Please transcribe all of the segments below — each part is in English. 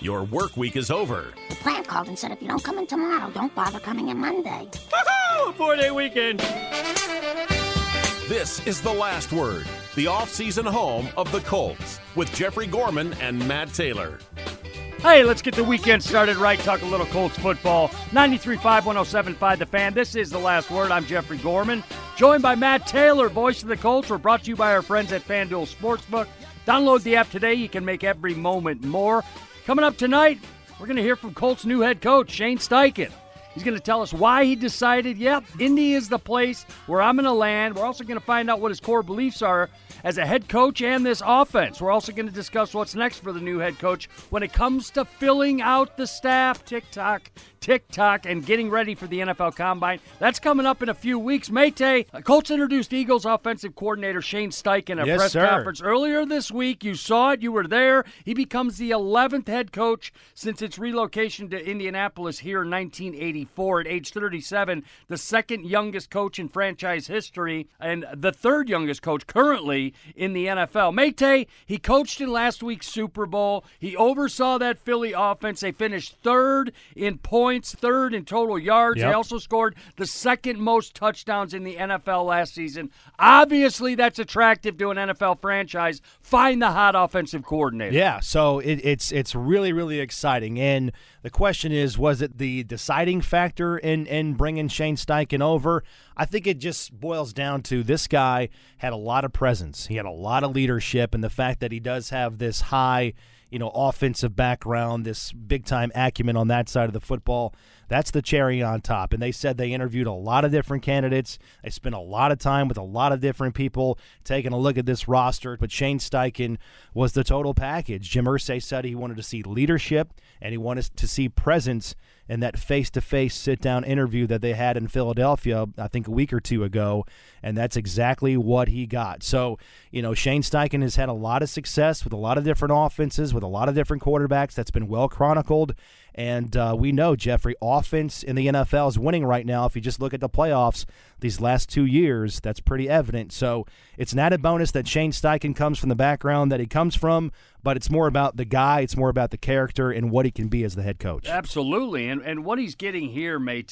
Your work week is over. The plant called and said if you don't come in tomorrow, don't bother coming in Monday. Woohoo! Four day weekend. This is The Last Word, the off-season home of the Colts, with Jeffrey Gorman and Matt Taylor. Hey, let's get the weekend started right. Talk a little Colts football. 93.5, 107.5 The Fan. This is The Last Word. I'm Jeffrey Gorman, joined by Matt Taylor, voice of the Colts. We're brought to you by our friends at FanDuel Sportsbook. Download the app today. You can make every moment more. Coming up tonight, we're going to hear from Colts' new head coach, Shane Steichen. He's going to tell us why he decided, yep, Indy is the place where I'm going to land. We're also going to find out what his core beliefs are as a head coach and this offense. We're also going to discuss what's next for the new head coach when it comes to filling out the staff, tick-tock, tick-tock, and getting ready for the NFL Combine. That's coming up in a few weeks. Mate, uh, Colts introduced Eagles offensive coordinator Shane Steichen at a Yes, press sir. conference earlier this week. You saw it. You were there. He becomes the 11th head coach since its relocation to Indianapolis here in 1984 at age 37, the second youngest coach in franchise history and the third youngest coach currently in the NFL. Mate, he coached in last week's Super Bowl. He oversaw that Philly offense. They finished third in points, third in total yards. They also scored the second most touchdowns in the NFL last season. Obviously, that's attractive to an NFL franchise. Find the hot offensive coordinator. Yeah, so it, it's it's really really exciting, and the question is, was it the deciding factor in in bringing Shane Steichen over? I think it just boils down to this guy had a lot of presence, he had a lot of leadership, and the fact that he does have this high, you know, offensive background, this big time acumen on that side of the football. That's the cherry on top. And they said they interviewed a lot of different candidates. They spent a lot of time with a lot of different people taking a look at this roster. But Shane Steichen was the total package. Jim Irsay said he wanted to see leadership and he wanted to see presence in that face-to-face sit-down interview that they had in Philadelphia, I think a week or two ago, and that's exactly what he got. So, you know, Shane Steichen has had a lot of success with a lot of different offenses, with a lot of different quarterbacks. That's been well chronicled, and uh, we know Jeffrey offense in the NFL is winning right now. If you just look at the playoffs these last two years, that's pretty evident. So it's an added bonus that Shane Steichen comes from the background that he comes from, but it's more about the guy, it's more about the character and what he can be as the head coach. Absolutely, and and what he's getting here, Mate,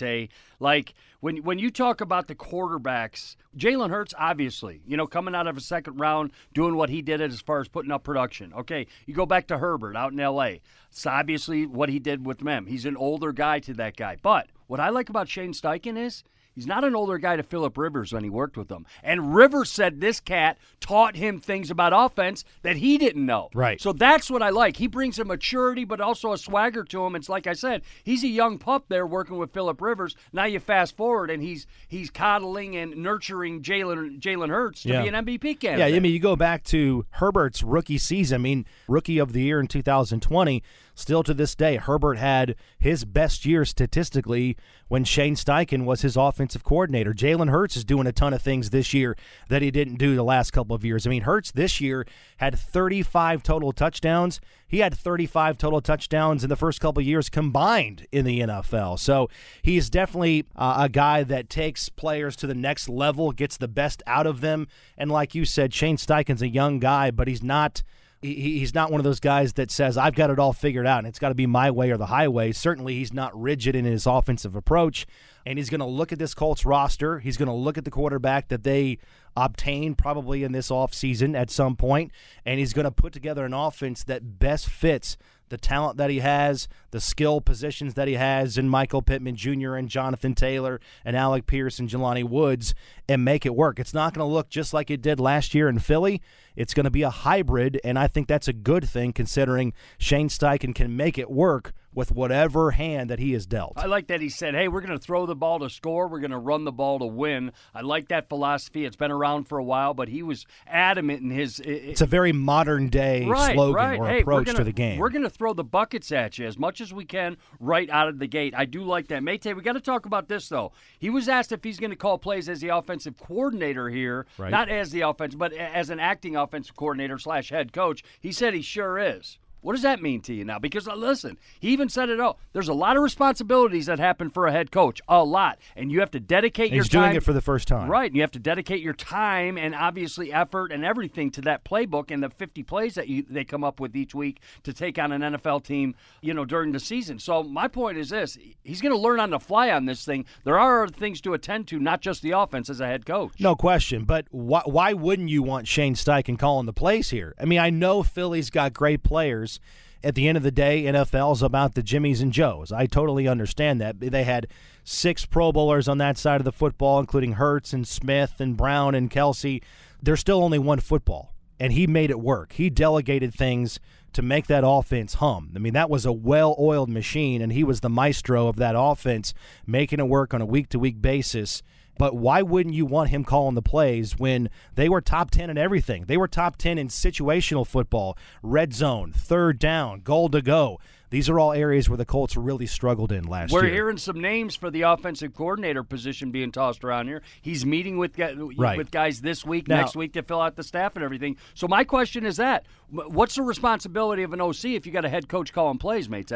like when when you talk about the quarterbacks, Jalen Hurts, obviously, you know, coming out of a second round, doing what he did as far as putting up production. Okay, you go back to Herbert out in L.A. It's obviously what he did with them. He's an older guy to that guy, but what I like about Shane Steichen is. He's not an older guy to Philip Rivers when he worked with him. And Rivers said this cat taught him things about offense that he didn't know. Right. So that's what I like. He brings a maturity, but also a swagger to him. It's like I said, he's a young pup there working with Philip Rivers. Now you fast forward, and he's he's coddling and nurturing Jalen Jalen Hurts to Yeah. be an MVP candidate. Yeah. I mean, you go back to Herbert's rookie season. I mean, rookie of the year in 2020. Still to this day, Herbert had his best year statistically when Shane Steichen was his offensive coordinator. Jalen Hurts is doing a ton of things this year that he didn't do the last couple of years. I mean, Hurts this year had 35 total touchdowns. He had 35 total touchdowns in the first couple of years combined in the NFL. So he's definitely uh, a guy that takes players to the next level, gets the best out of them. And like you said, Shane Steichen's a young guy, but he's not he- he's not one of those guys that says I've got it all figured out and it's got to be my way or the highway. Certainly, he's not rigid in his offensive approach, and he's going to look at this Colts roster. He's going to look at the quarterback that they obtained probably in this offseason at some point, and he's going to put together an offense that best fits the talent that he has, the skill positions that he has in Michael Pittman Jr. and Jonathan Taylor and Alec Pierce and Jelani Woods and make it work. It's not going to look just like it did last year in Philly. It's going to be a hybrid, and I think that's a good thing considering Shane Steichen can make it work with whatever hand that he is dealt. I like that he said, "Hey, we're going to throw the ball to score. We're going to run the ball to win." I like that philosophy. It's been around for a while, but he was adamant in his. It's a very modern day right, slogan right. or hey, approach gonna, to the game. We're going to throw the buckets at you as much as we can right out of the gate. I do like that. Mate, we got to talk about this though. He was asked if he's going to call plays as the offensive coordinator here, Right. not as the offense, but as an acting offensive coordinator slash head coach. He said he sure is. What does that mean to you now? Because uh, listen, he even said it all. There's a lot of responsibilities that happen for a head coach, a lot, and you have to dedicate And your he's time. doing it for the first time. Right, and you have to dedicate your time and obviously effort and everything to that playbook and the 50 plays that you, they come up with each week to take on an NFL team, you know, during the season. So my point is this: he's going to learn on the fly on this thing. There are other things to attend to, not just the offense as a head coach. No question. But why, why wouldn't you want Shane Steichen calling the plays here? I mean, I know Philly's got great players. At the end of the day, NFL's about the Jimmies and Joes. I totally understand that. They had six Pro Bowlers on that side of the football, including Hurts and Smith and Brown and Kelce. There's still only one football, and he made it work. He delegated things to make that offense hum. I mean, that was a well oiled machine, and he was the maestro of that offense, making it work on a week to week basis. But why wouldn't you want him calling the plays when they were top 10 in everything? They were top 10 in situational football, red zone, third down, goal to go. These are all areas where the Colts really struggled in last year. We're hearing some names for the offensive coordinator position being tossed around here. He's meeting with guys, Right. with guys this week, Now- next week to fill out the staff and everything. So my question is that: what's the responsibility of an OC if you got a head coach calling plays, mate?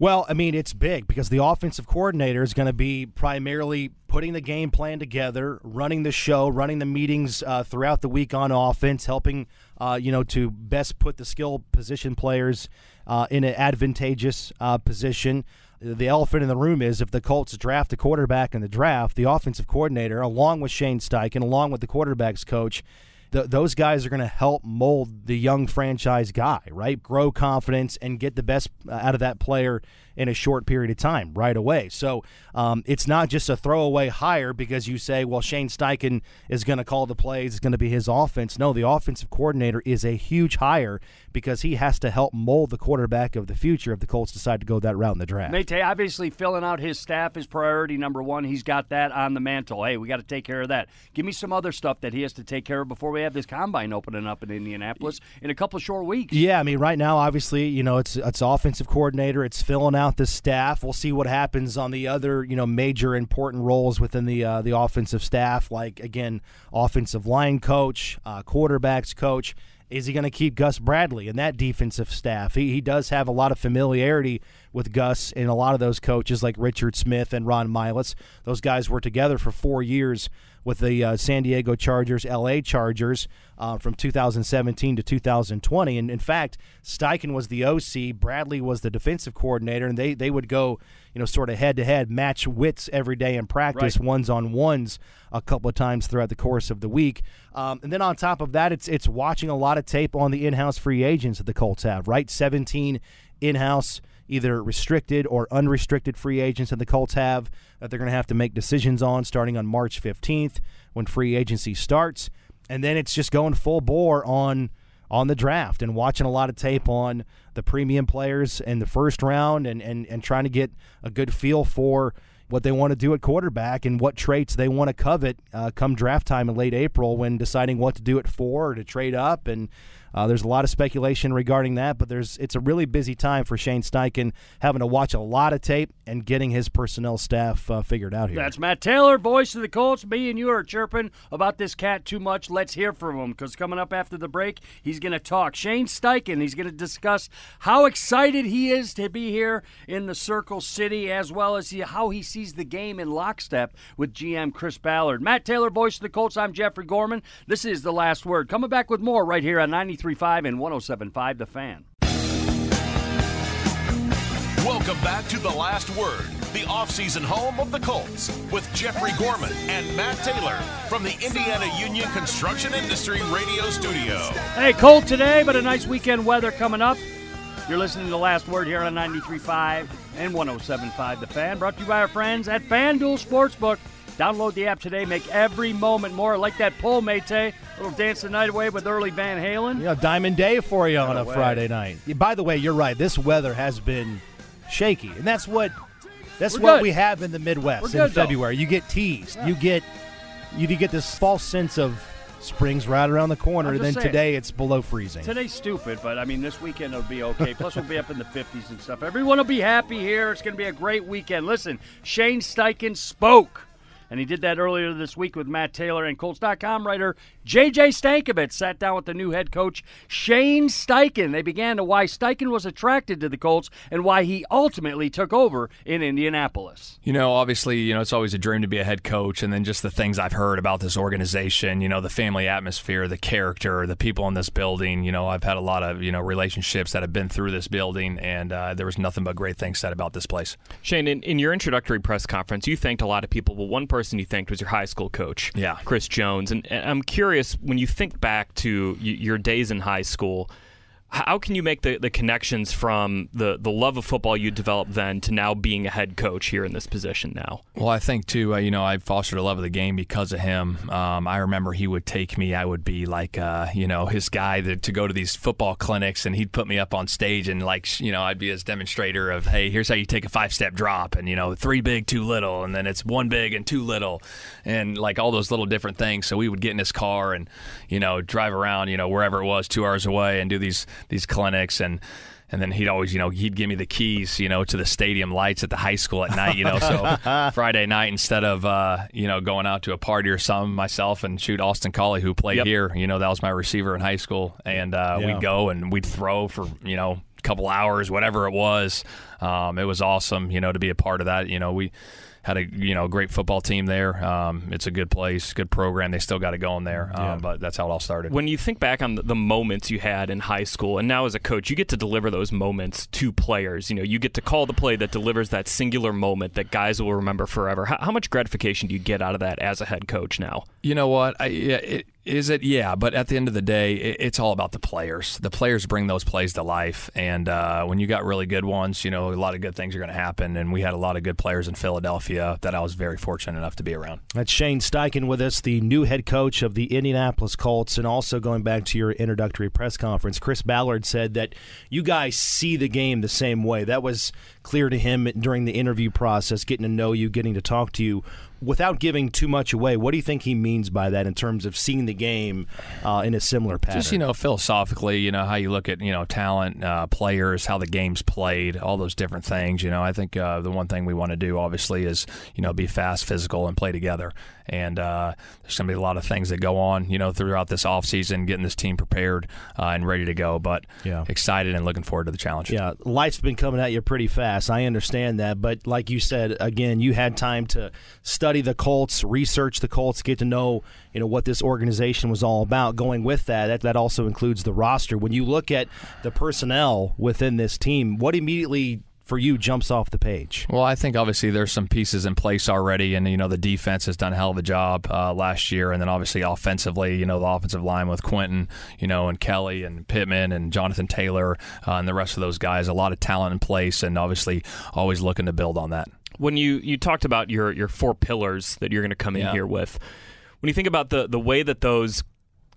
Well, I mean, it's big because the offensive coordinator is going to be primarily putting the game plan together, running the show, running the meetings uh, throughout the week on offense, helping uh, you know to best put the skill position players uh, in an advantageous uh, position. The elephant in the room is if the Colts draft a quarterback in the draft, the offensive coordinator, along with Shane Steichen, along with the quarterbacks coach, th- those guys are going to help mold the young franchise guy, right? Grow confidence and get the best uh, out of that player in a short period of time right away. So um, it's not just a throwaway hire because you say, well, Shane Steichen is going to call the plays, it's going to be his offense. No, the offensive coordinator is a huge hire because he has to help mold the quarterback of the future if the Colts decide to go that route in the draft. Mate, obviously filling out his staff is priority number one. He's got that on the mantle. Hey, we got to take care of that. Give me some other stuff that he has to take care of before we have this combine opening up in Indianapolis in a couple short weeks. Yeah, I mean, right now, obviously, you know, it's it's offensive coordinator. It's filling out the staff. We'll see what happens on the other, you know, major important roles within the uh, the offensive staff, like again, offensive line coach, uh, quarterbacks coach. Is he going to keep Gus Bradley and that defensive staff? He, he does have a lot of familiarity with Gus and a lot of those coaches, like Richard Smith and Ron Milus. Those guys were together for four years with the uh, San Diego Chargers, LA Chargers uh, from 2017 to 2020. And in fact, Steichen was the OC, Bradley was the defensive coordinator, and they, they would go, you know, sort of head to head, match wits every day in practice, Right. ones on ones a couple of times throughout the course of the week. Um, and then on top of that, it's it's watching a lot of tape on the in-house free agents that the Colts have. Right, 17 in-house either restricted or unrestricted free agents that the Colts have that they're going to have to make decisions on starting on March 15th when free agency starts. And then it's just going full bore on on the draft and watching a lot of tape on the premium players in the first round and, and, and trying to get a good feel for what they want to do at quarterback and what traits they want to covet uh, come draft time in late April when deciding what to do at four or to trade up. And uh, there's a lot of speculation regarding that, but there's it's a really busy time for Shane Steichen having to watch a lot of tape and getting his personnel staff uh, figured out here. That's Matt Taylor, voice of the Colts. Me and you are chirping about this cat too much. Let's hear from him because coming up after the break, he's going to talk. Shane Steichen, he's going to discuss how excited he is to be here in the Circle City as well as he, how he sees the game in lockstep with GM Chris Ballard. Matt Taylor, voice of the Colts. I'm Jeffrey Gorman. This is The Last Word. Coming back with more right here on 93.5 and 107.5 The Fan. Welcome back to The Last Word, the offseason home of the Colts, with Jeffrey Gorman and Matt Taylor from the Indiana Union Construction Industry Radio Studio. Hey, cold today, but a nice weekend weather coming up. You're listening to The Last Word here on 93.5 and 107.5 The Fan, brought to you by our friends at FanDuel Sportsbook. Download the app today. Make every moment more. Like that pull, mate. Little dance the night away with early Van Halen. Know, Diamond Day for you on a way. Friday night. By the way, you're right. This weather has been shaky, and that's what that's We're what good. we have in the Midwest We're in good, though. February. You get teased. You get you get this false sense of spring's right around the corner. And then saying. today it's below freezing. Today's stupid, but I mean, this weekend will be okay. Plus, we'll be up in the 50s and stuff. Everyone will be happy here. It's going to be a great weekend. Listen, Shane Steichen spoke. And he did that earlier this week with Matt Taylor and Colts.com writer J.J. Stankevitz sat down with the new head coach Shane Steichen. They began to why Steichen was attracted to the Colts and why he ultimately took over in Indianapolis. You know, obviously, you know, it's always a dream to be a head coach, and then just the things I've heard about this organization, you know, the family atmosphere, the character, the people in this building. You know, I've had a lot of, you know, relationships that have been through this building, and uh, there was nothing but great things said about this place. Shane, in, in your introductory press conference, you thanked a lot of people. Well, one person you thanked was your high school coach, yeah. Chris Jones. And, and I'm curious, when you think back to y- your days in high school, how can you make the, the connections from the, the love of football you developed then to now being a head coach here in this position now? Well, I think too. Uh, you know, I fostered a love of the game because of him. Um, I remember he would take me. I would be like, uh, you know, his guy to, to, go to these football clinics, and he'd put me up on stage, and like, you know, I'd be his demonstrator of, hey, here's how you take a five step drop, and you know, three big, two little, and then it's one big and two little, and like all those little different things. So we would get in his car and, you know, drive around, you know, wherever it was, two hours away, and do these these clinics and and then he'd always, you know, he'd give me the keys, you know, to the stadium lights at the high school at night, you know. So Friday night, instead of, uh, you know, going out to a party or something, myself and shoot Austin Collie, who played yep. here, you know, that was my receiver in high school, and uh, yeah. we'd go and we'd throw for, you know, a couple hours, whatever it was. Um, it was awesome, you know, to be a part of that. You know, we had a you know great football team there. Um, it's a good place, good program. They still got it going there, um, yeah. but that's how it all started. When you think back on the, moments you had in high school, and now as a coach, you get to deliver those moments to players. You know, you get to call the play that delivers that singular moment that guys will remember forever. How, how much gratification do you get out of that as a head coach now? You know what? I, yeah, it, is it? Yeah, but at the end of the day, it, it's all about the players. The players bring those plays to life, and uh, when you got really good ones, you know a lot of good things are going to happen. And we had a lot of good players in Philadelphia that I was very fortunate enough to be around. That's Shane Steichen with us, the new head coach of the Indianapolis Colts, and also going back to your introductory press conference, Chris Ballard said that you guys see the game the same way. That was clear to him during the interview process, getting to know you, getting to talk to you without giving too much away, what do you think he means by that in terms of seeing the game uh, in a similar pattern? Just you know, philosophically, you know how you look at you know talent, uh, players, how the game's played, all those different things. You know, I think uh, the one thing we want to do, obviously, is you know be fast, physical, and play together. And uh, there's going to be a lot of things that go on, you know, throughout this offseason, getting this team prepared uh, and ready to go. But yeah. excited and looking forward to the challenge. Yeah, life's been coming at you pretty fast. I understand that, but like you said, again, you had time to study the Colts, research the Colts, get to know you know what this organization was all about. Going with that, that, that also includes the roster. When you look at the personnel within this team, what immediately for you jumps off the page? Well, I think obviously there's some pieces in place already, and you know the defense has done a hell of a job uh, last year, and then obviously offensively, you know the offensive line with Quenton, you know, and Kelly and Pittman and Jonathan Taylor uh, and the rest of those guys, a lot of talent in place, and obviously always looking to build on that. When you you talked about your your four pillars that you're going to come in yeah. here with, when you think about the the way that those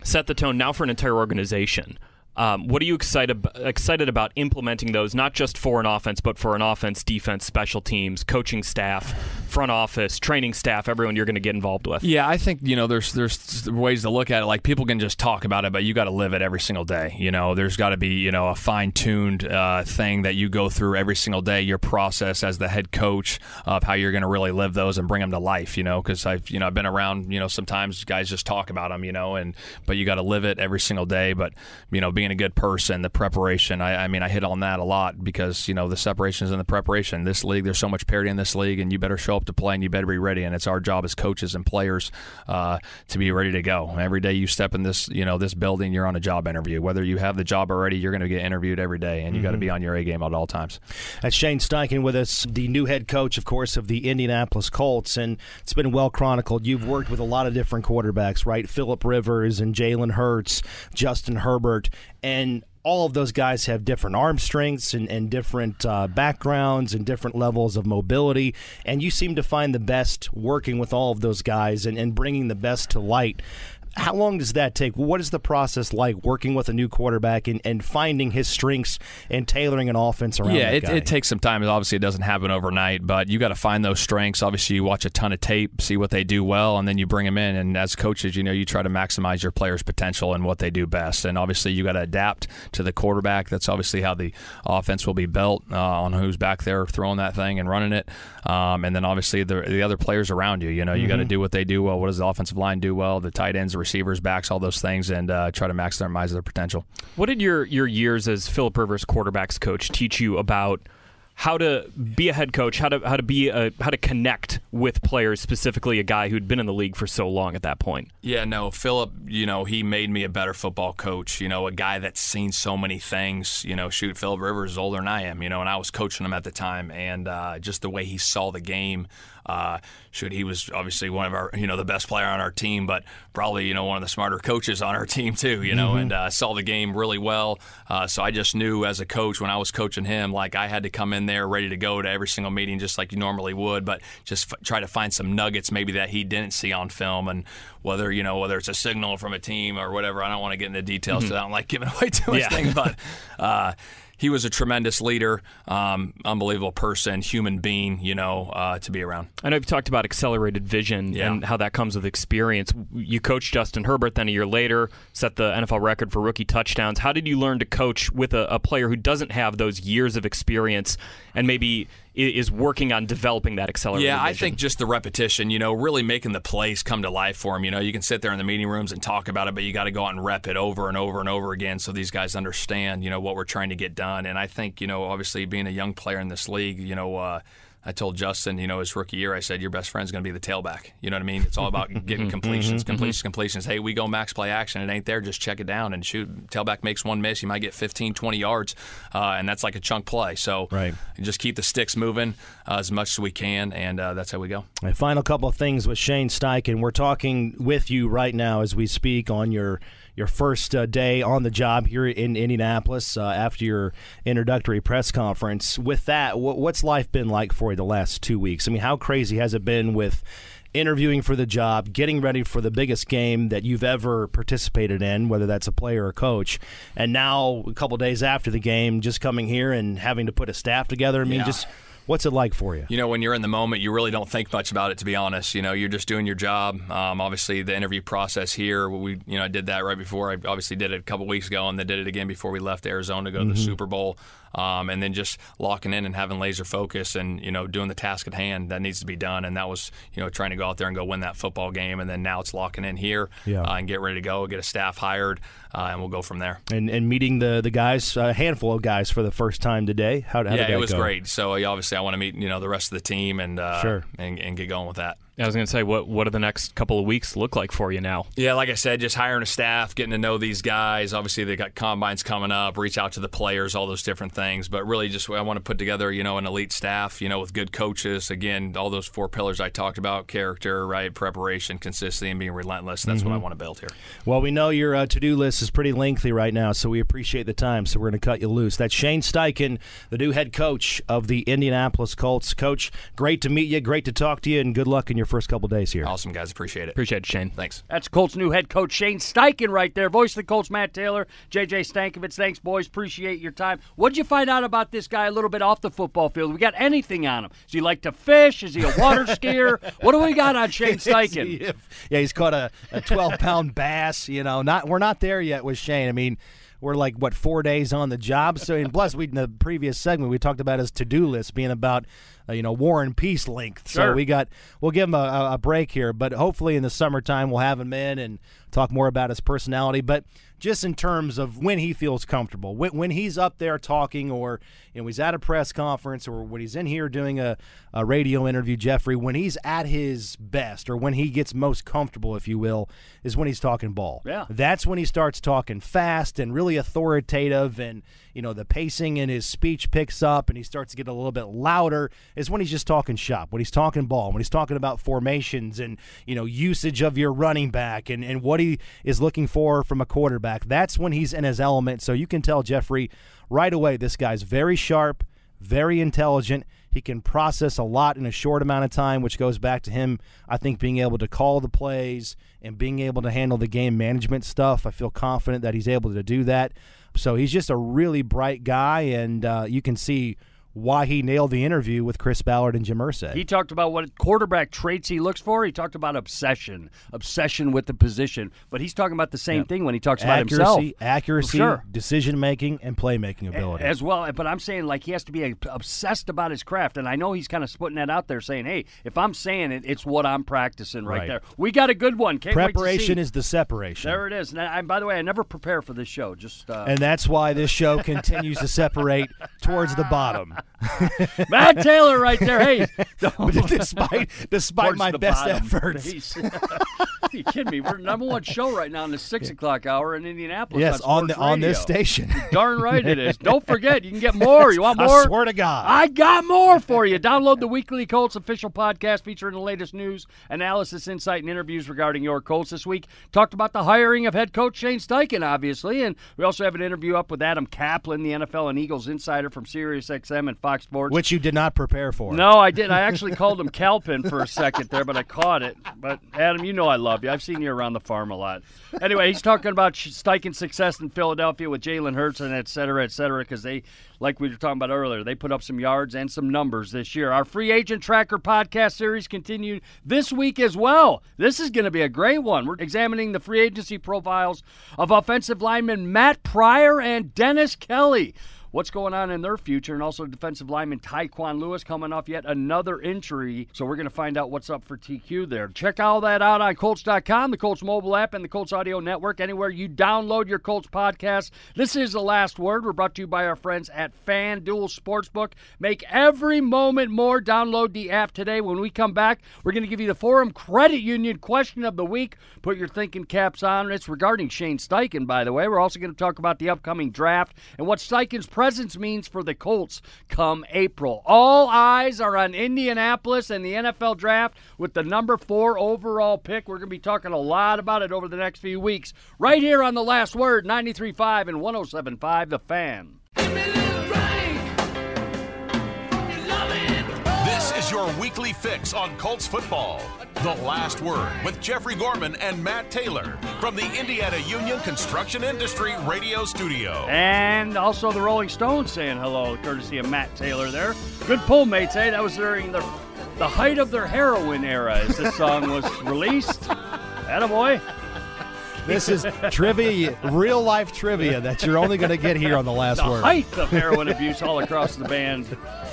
set the tone now for an entire organization um, what are you excited excited about implementing those, not just for an offense, but for an offense, defense, special teams, coaching staff, front office, training staff, everyone you're going to get involved with? Yeah, I think you know there's there's ways to look at it. Like people can just talk about it, but you got to live it every single day. You know, there's got to be you know a fine tuned uh, thing that you go through every single day. Your process as the head coach of how you're going to really live those and bring them to life. You know, because I've you know I've been around. You know, sometimes guys just talk about them. You know, and but you got to live it every single day. But you know, being a good person, the preparation. I, I, mean, I hit on that a lot because you know the separations and the preparation. This league, there's so much parity in this league, and you better show up to play and you better be ready. And it's our job as coaches and players uh, to be ready to go. Every day you step in this, you know, this building, you're on a job interview. Whether you have the job already, you're going to get interviewed every day, and you mm-hmm. got to be on your A game at all times. That's Shane Steichen with us, the new head coach, of course, of the Indianapolis Colts, and it's been well chronicled. You've worked with a lot of different quarterbacks, right? Philip Rivers and Jalen Hurts, Justin Herbert, and all of those guys have different arm strengths and, and different uh, backgrounds and different levels of mobility. And you seem to find the best working with all of those guys and, and bringing the best to light. How long does that take? What is the process like working with a new quarterback and, and finding his strengths and tailoring an offense around? Yeah, that it, it takes some time. Obviously, it doesn't happen overnight, but you got to find those strengths. Obviously, you watch a ton of tape, see what they do well, and then you bring them in. And as coaches, you know, you try to maximize your players' potential and what they do best. And obviously, you got to adapt to the quarterback. That's obviously how the offense will be built uh, on who's back there throwing that thing and running it. Um, and then obviously the, the other players around you. You know, you Mm-hmm. got to do what they do well. What does the offensive line do well? The tight ends, the receivers, backs, all those things, and uh, try to maximize their potential. What did your your years as Philip Rivers quarterbacks coach teach you about how to be a head coach, how to how to be a how to connect with players, specifically a guy who'd been in the league for so long at that point? Yeah, no, Philip, you know, he made me a better football coach, you know, a guy that's seen so many things. You know, shoot, Philip Rivers is older than I am, you know, and I was coaching him at the time. And uh, just the way he saw the game, uh, shoot, he was obviously one of our, you know, the best player on our team, but probably, you know, one of the smarter coaches on our team, too, you know, and uh, saw the game really well. Uh, so I just knew as a coach when I was coaching him, like I had to come in there ready to go to every single meeting just like you normally would, but just f- try to find some nuggets maybe that he didn't see on film and whether, you know, whether it's a signal from a team or whatever. I don't want to get into details because I don't like giving away too much Yeah. thing, but uh, he was a tremendous leader, um, unbelievable person, human being, you know, uh, to be around. I know you've talked about accelerated vision Yeah. and how that comes with experience. You coached Justin Herbert, then a year later set the NFL record for rookie touchdowns. How did you learn to coach with a, a player who doesn't have those years of experience and maybe is working on developing that accelerated Yeah, I think just the repetition, you know, really making the plays come to life for him. You know, you can sit there in the meeting rooms and talk about it, but you got to go out and rep it over and over and over again so these guys understand, you know, what we're trying to get done. And I think, you know, obviously being a young player in this league, you know, uh, I told Justin, you know, his rookie year, I said, your best friend's going to be the tailback. You know what I mean? It's all about getting completions, completions, completions. Hey, we go max play action. It ain't there. Just check it down and shoot. Tailback makes one miss. You might get 15, 20 yards, uh, and that's like a chunk play. So Right. just keep the sticks moving uh, as much as we can, and uh, that's how we go. A final couple of things with Shane Steichen. We're talking with you right now as we speak on your your first uh, day on the job here in Indianapolis uh, after your introductory press conference. With that, what, what's life been like for you the last two weeks? I mean, how crazy has it been with interviewing for the job, getting ready for the biggest game that you've ever participated in, whether that's a player or coach, and now a couple days after the game, just coming here and having to put a staff together? I mean, Yeah. just what's it like for you? You know, when you're in the moment, you really don't think much about it. To be honest, you know, you're just doing your job. Um, obviously, the interview process here, we, you know, I did that right before. I obviously did it a couple weeks ago, and then did it again before we left Arizona to go to the Super Bowl. Um, and then just locking in and having laser focus, and you know, doing the task at hand that needs to be done. And that was, you know, trying to go out there and go win that football game. And then now it's locking in here Yeah. uh, and get ready to go, get a staff hired, uh, and we'll go from there. and, and meeting the the guys, a handful of guys for the first time today. How, how did yeah, it was go? great. So uh, obviously, I want to meet you know the rest of the team and uh, Sure. and, and get going with that. I was going to say, what what do the next couple of weeks look like for you now? Yeah, like I said, just hiring a staff, getting to know these guys. Obviously, they got combines coming up. Reach out to the players, all those different things. But really, just I want to put together, you know, an elite staff, you know, with good coaches. Again, all those four pillars I talked about: character, right, preparation, consistency, and being relentless. That's what I want to build here. Well, we know your uh, to do list is pretty lengthy right now, so we appreciate the time. So we're going to cut you loose. That's Shane Steichen, the new head coach of the Indianapolis Colts. Coach, great to meet you. Great to talk to you, and good luck in your first couple days here. Awesome, guys. Appreciate it. Appreciate it, Shane. Thanks. That's Colts new head coach Shane Steichen right there. Voice of the Colts, Matt Taylor, JJ Stankevitz. Thanks, boys. Appreciate your time. What'd you find out about this guy a little bit off the football field? We got anything on him? Does he like to fish? Is he a water skier? What do we got on Shane Steichen? yeah, he's caught a, a 12 pound bass. You know, not we're not there yet with Shane. I mean, we're like what four days on the job. So, and plus, we in the previous segment we talked about his to do list being about uh, you know war and peace length. So we got we'll give him a- a break here, but hopefully in the summertime we'll have him in and talk more about his personality. But just in terms of when he feels comfortable, when, when he's up there talking, or you know he's at a press conference, or when he's in here doing a, a radio interview, Jeffrey, when he's at his best, or when he gets most comfortable, if you will, is when he's talking ball. Yeah. That's when he starts talking fast and really authoritative, and you know the pacing in his speech picks up, and he starts to get a little bit louder. Is when he's just talking shop, when he's talking ball, when he's talking about formations and you know usage of your running back and and what he is looking for from a quarterback. That's when he's in his element. So you can tell Jeffrey right away this guy's very sharp, very intelligent. He can process a lot in a short amount of time, which goes back to him, I think, being able to call the plays and being able to handle the game management stuff. I feel confident that he's able to do that. So he's just a really bright guy, and uh, you can see why he nailed the interview with Chris Ballard and Jim Irsay. He talked about what quarterback traits he looks for. He talked about obsession, obsession with the position. But he's talking about the same thing when he talks about himself. accuracy, accuracy, Sure. decision making, and playmaking ability. as well. But I'm saying like he has to be obsessed about his craft, and I know he's kind of putting that out there, saying, "Hey, if I'm saying it, it's what I'm practicing right, Right. there." We got a good one. Can't Preparation is the separation. there. It is. And, I, by the way, I never prepare for this show. Just uh, and that's why this show continues to separate towards the bottom. Matt Taylor right there. Hey, despite despite towards my the best bottom. efforts. You kidding me? We're number one show right now in the six o'clock hour in Indianapolis. Yes, on the Sports on this station. Darn right it is. Don't forget, you can get more. You want I more? swear to God. I got more for you. Download the weekly Colts official podcast featuring the latest news, analysis, insight, and interviews regarding your Colts this week. Talked about the hiring of head coach Shane Steichen, obviously, and we also have an interview up with Adam Caplan, the NFL and Eagles insider from SiriusXM and Fox Sports. which you did not prepare for. No, I didn't. I actually called him Calpin for a second there, but I caught it. But Adam, you know I love you. I've seen you around the farm a lot. Anyway, he's talking about Steichen's success in Philadelphia with Jalen Hurts and et cetera, et cetera, because they, like we were talking about earlier, they put up some yards and some numbers this year. Our free agent tracker podcast series continued this week as well. This is going to be a great one. We're examining the free agency profiles of offensive linemen Matt Pryor and Dennis Kelly what's going on in their future, and also defensive lineman Tyquan Lewis coming off yet another injury. So we're going to find out what's up for TQ there. Check all that out on Colts.com, the Colts mobile app, and the Colts audio network. Anywhere you download your Colts podcast. This is the last word. We're brought to you by our friends at FanDuel Sportsbook. Make every moment more. Download the app today. When we come back, we're going to give you the Forum Credit Union question of the week. Put your thinking caps on. It's regarding Shane Steichen, by the way. We're also going to talk about the upcoming draft and what Steichen's presence means for the Colts come April. All eyes are on Indianapolis and the NFL draft with the number four overall pick. We're going to be talking a lot about it over the next few weeks. Right here on The Last Word, 93.5 and 107.5 The Fan. Weekly fix on Colts football. The Last Word with Jeffrey Gorman and Matt Taylor from the Indiana Union Construction Industry Radio Studio. And also the Rolling Stones saying hello, courtesy of Matt Taylor there. Good pull, mates. Hey, that was during the, the height of their heroin era as this song was released. Attaboy. This is trivia, real life trivia that you're only going to get here on the last The word. height of heroin abuse all across the band.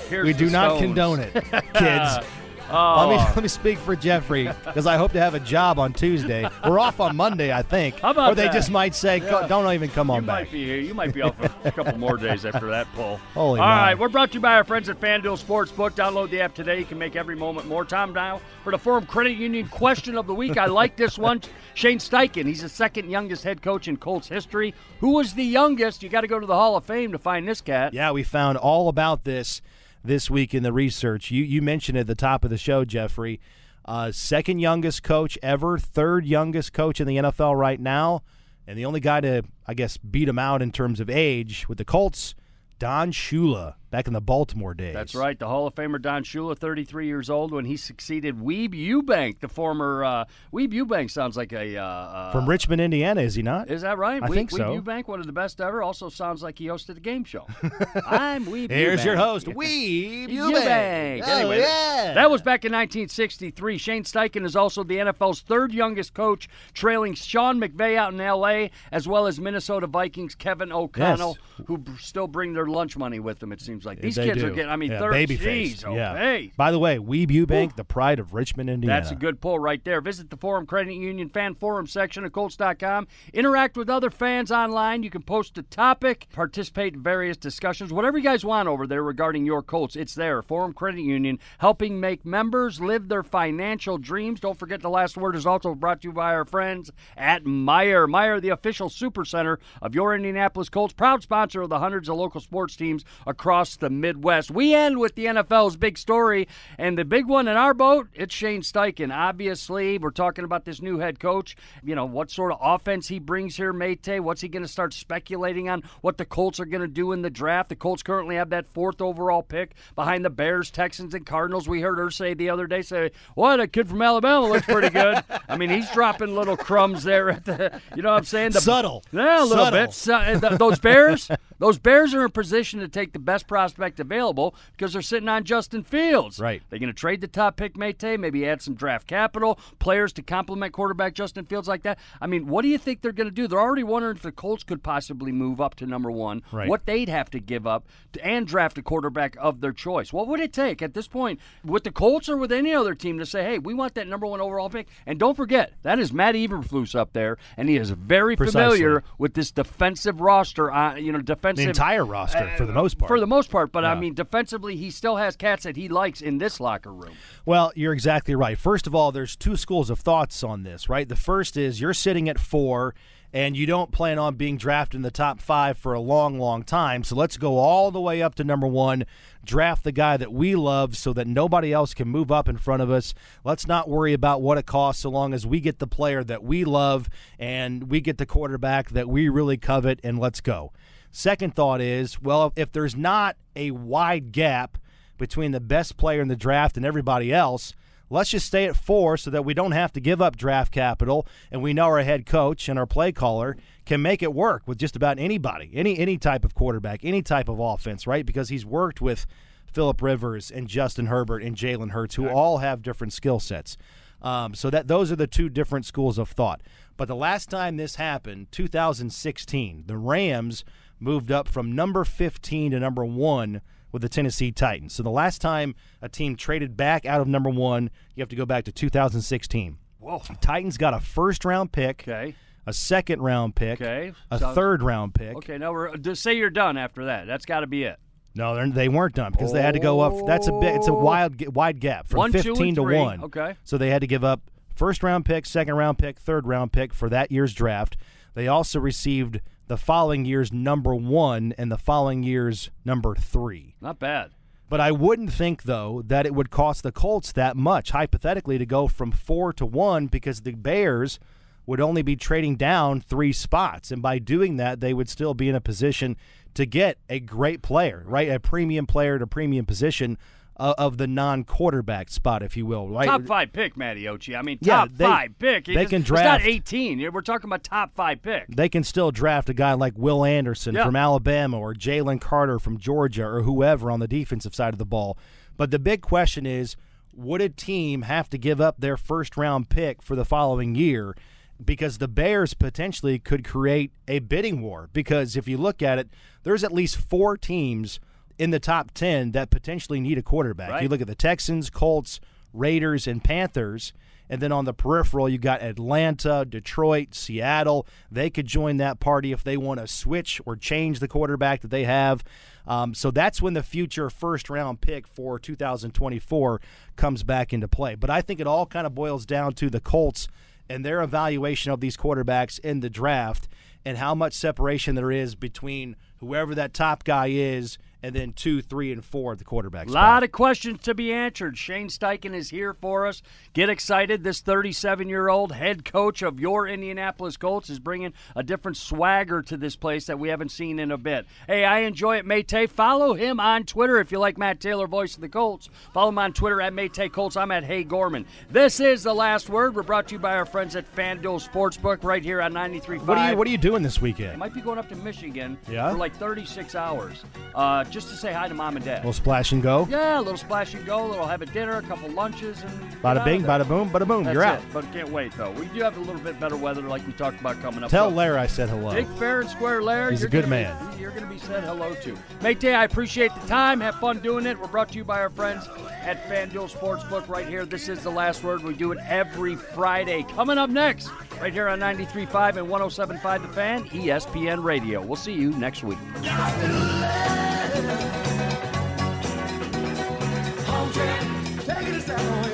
Here's we do not condone it, kids. Oh. Let me oh. let me speak for Jeffrey because I hope to have a job on Tuesday. We're off on Monday, I think. How about or they that? just might say, "Co- "Don't even come on You on might back." be here. You might be off a couple more days after that poll. Holy All my. right, we're brought to you by our friends at FanDuel Sportsbook. Download the app today. You can make every moment more. Time now for the Forum Credit Union question of the week. I like this one. Shane Steichen. He's the second youngest head coach in Colts history. Who was the youngest? You got to go to the Hall of Fame to find this cat. Yeah, we found all about this this week in the research. You you mentioned at the top of the show, Jeffrey. Uh, second youngest coach ever, third youngest coach in the NFL right now, and the only guy to, I guess, beat him out in terms of age with the Colts, Don Shula, back in the Baltimore days. That's right. The Hall of Famer Don Shula, 33 years old, when he succeeded Weeb Ewbank, the former uh, Weeb Ewbank sounds like a uh, uh, From Richmond, Indiana, is he not? Is that right? I Weeb, think Weeb so. Ewbank, one of the best ever. Also sounds like he hosted a game show. I'm Weeb Here's Ewbank. your host, Weeb Ewbank. Oh, Anyway, yeah. that was back in 1963. Shane Steichen is also the NFL's third youngest coach, trailing Sean McVay out in L.A., as well as Minnesota Vikings Kevin O'Connell, who b- still bring their lunch money with them. It seems like these They kids do. are getting. I mean, yeah, third baby geez, face. Yeah. By the way, Weeb Ewbank, the pride of Richmond, Indiana. That's a good pull right there. Visit the Forum Credit Union fan forum section of Colts.com. Interact with other fans online. You can post a topic, participate in various discussions, whatever you guys want over there regarding your Colts. It's there. Forum Credit Union, helping make members live their financial dreams. Don't forget the last word is also brought to you by our friends at Meijer. Meijer, the official super center of your Indianapolis Colts, proud sponsor of the hundreds of local sports teams across across the Midwest. We end with the NFL's big story, and the big one in our boat, it's Shane Steichen. Obviously, we're talking about this new head coach. You know, what sort of offense he brings here, Mate. What's he going to start speculating on what the Colts are going to do in the draft? The Colts currently have that fourth overall pick behind the Bears, Texans, and Cardinals. We heard her say the other day, say, what, a kid from Alabama looks pretty good. I mean, he's dropping little crumbs there at the, you know what I'm saying? The, Subtle. Yeah, a little Subtle. bit. So, uh, and those Bears, those Bears are in position to take the best prospect available because they're sitting on Justin Fields. Right. They're going to trade the top pick, Mate, maybe add some draft capital, players to complement quarterback Justin Fields like that. I mean, what do you think they're going to do? They're already wondering if the Colts could possibly move up to number one, Right. what they'd have to give up to, and draft a quarterback of their choice. What would it take at this point with the Colts or with any other team to say, hey, we want that number one overall pick? And don't forget, that is Matt Eberflus up there, and he is very Precisely. familiar with this defensive roster. Uh, you know, defensive The entire roster, for the most part. For the most part, but I mean, defensively, he still has cats that he likes in this locker room. Well, you're exactly right. First of all, there's two schools of thoughts on this, right? The first is you're sitting at four and you don't plan on being drafted in the top five for a long, long time. So let's go all the way up to number one, draft the guy that we love so that nobody else can move up in front of us. Let's not worry about what it costs so long as we get the player that we love and we get the quarterback that we really covet, and let's go. Second thought is well, if there's not a wide gap, between the best player in the draft and everybody else. Let's just stay at four so that we don't have to give up draft capital, and we know our head coach and our play caller can make it work with just about anybody, any any type of quarterback, any type of offense, right? Because he's worked with Philip Rivers and Justin Herbert and Jalen Hurts, who all have different skill sets. Um, so that those are the two different schools of thought. But the last time this happened, 2016, the Rams moved up from number 15 to number one with the Tennessee Titans. So the last time a team traded back out of number one, you have to go back to 2016. Whoa. Titans got a first round pick, Okay. a second round pick, Okay. a third round pick. Okay, now we're just say you're done after that. That's got to be it. No, they're- weren't done because they had to go up. That's a bit. It's a oh. wild, wide gap from One, two, 15 to one. Okay. So they had to give up first round pick, second round pick, third round pick for that year's draft. They also received the following year's number one and the following year's number three. Not bad. But I wouldn't think, though, that it would cost the Colts that much, hypothetically, to go from four to one because the Bears would only be trading down three spots. And by doing that, they would still be in a position to get a great player, right? A premium player at a premium position uh, of the non quarterback spot, if you will, right? Top five pick, Matty Ochi. I mean, Yeah, top they- five pick. they It's- can It's draft- not 18. We're talking about top five pick. they can still draft a guy like Will Anderson Yeah. from Alabama or Jalen Carter from Georgia or whoever on the defensive side of the ball. But the big question is would a team have to give up their first round pick for the following year? Because the Bears potentially could create a bidding war. Because if you look at it, there's at least four teams in the top 10 that potentially need a quarterback. Right. You look at the Texans, Colts, Raiders, and Panthers. And then on the peripheral, you got Atlanta, Detroit, Seattle. They could join that party if they want to switch or change the quarterback that they have. Um, so that's when the future first round pick for 2024 comes back into play. But I think it all kind of boils down to the Colts and their evaluation of these quarterbacks in the draft and how much separation there is between whoever that top guy is and then two, three, and four at the quarterback A lot of questions to be answered. Shane Steichen is here for us. Get excited. This 37 year old head coach of your Indianapolis Colts is bringing a different swagger to this place that we haven't seen in a bit. Hey, I enjoy it, Maytay. Follow him on Twitter if you like Matt Taylor, voice of the Colts. Follow him on Twitter at Maytay Colts. I'm at Hey Gorman. This is The Last Word. We're brought to you by our friends at FanDuel Sportsbook right here on 93.5. What are you What are you doing this I weekend? might be going up to Michigan Yeah? for like 36 hours uh, just to say hi to mom and dad. little splash and go. Yeah, a little splash and go, a little have a dinner, a couple lunches, and Bada bing, bada boom, bada boom. That's You're it. out. But can't wait though. We do have a little bit better weather, like we talked about coming up. Tell Larry I said hello. Big fair and square, Lair. He's a good man. Be, you're going to be said hello to. Mate, I appreciate the time. Have fun doing it. We're brought to you by our friends at FanDuel Sportsbook right here. This is the last word. We do it every Friday. Coming up next, right here on 93.5 and 107.5 The Fan, ESPN Radio. We'll see you next week. Take it a step